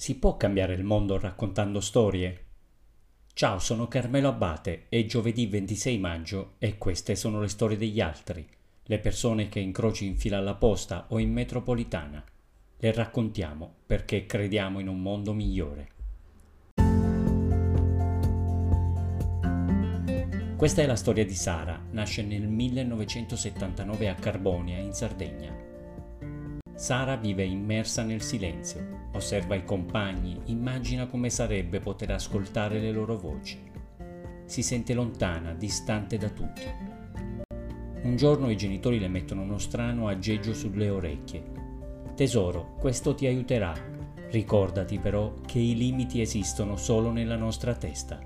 Si può cambiare il mondo raccontando storie? Ciao, sono Carmelo Abate, è giovedì 26 maggio e queste sono le storie degli altri, le persone che incroci in fila alla posta o in metropolitana. Le raccontiamo perché crediamo in un mondo migliore. Questa è la storia di Sara, nasce nel 1979 a Carbonia, in Sardegna. Sara vive immersa nel silenzio, osserva i compagni, immagina come sarebbe poter ascoltare le loro voci. Si sente lontana, distante da tutti. Un giorno i genitori le mettono uno strano aggeggio sulle orecchie. Tesoro, questo ti aiuterà. Ricordati però che i limiti esistono solo nella nostra testa.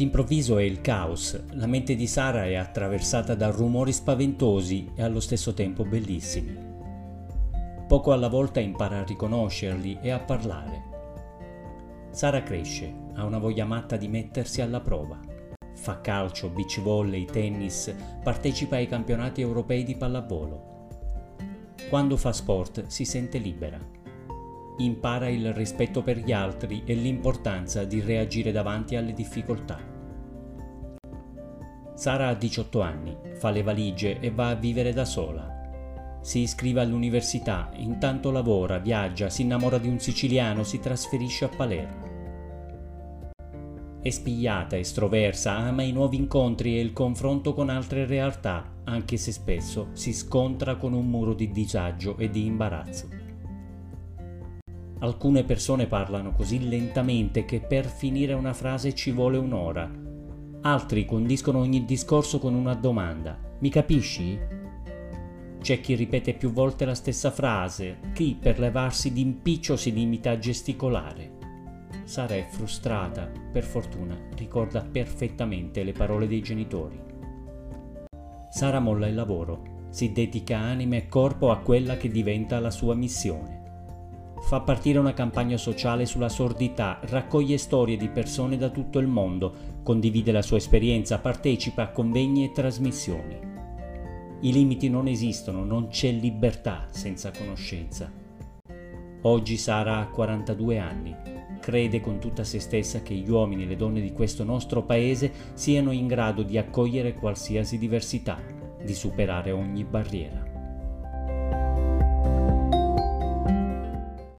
D'improvviso è il caos, la mente di Sara è attraversata da rumori spaventosi e allo stesso tempo bellissimi. Poco alla volta impara a riconoscerli e a parlare. Sara cresce, ha una voglia matta di mettersi alla prova. Fa calcio, beach volley, tennis, partecipa ai campionati europei di pallavolo. Quando fa sport si sente libera. Impara il rispetto per gli altri e l'importanza di reagire davanti alle difficoltà. Sara ha 18 anni, fa le valigie e va a vivere da sola. Si iscrive all'università, intanto lavora, viaggia, si innamora di un siciliano, si trasferisce a Palermo. È spigliata, estroversa, ama i nuovi incontri e il confronto con altre realtà, anche se spesso si scontra con un muro di disagio e di imbarazzo. Alcune persone parlano così lentamente che per finire una frase ci vuole un'ora Altri condiscono ogni discorso con una domanda. Mi capisci? C'è chi ripete più volte la stessa frase, chi per levarsi d'impiccio si limita a gesticolare. Sara è frustrata, per fortuna ricorda perfettamente le parole dei genitori. Sara molla il lavoro, si dedica anima e corpo a quella che diventa la sua missione fa partire una campagna sociale sulla sordità, raccoglie storie di persone da tutto il mondo, condivide la sua esperienza, partecipa a convegni e trasmissioni. I limiti non esistono, non c'è libertà senza conoscenza. Oggi Sara ha 42 anni, crede con tutta se stessa che gli uomini e le donne di questo nostro paese siano in grado di accogliere qualsiasi diversità, di superare ogni barriera.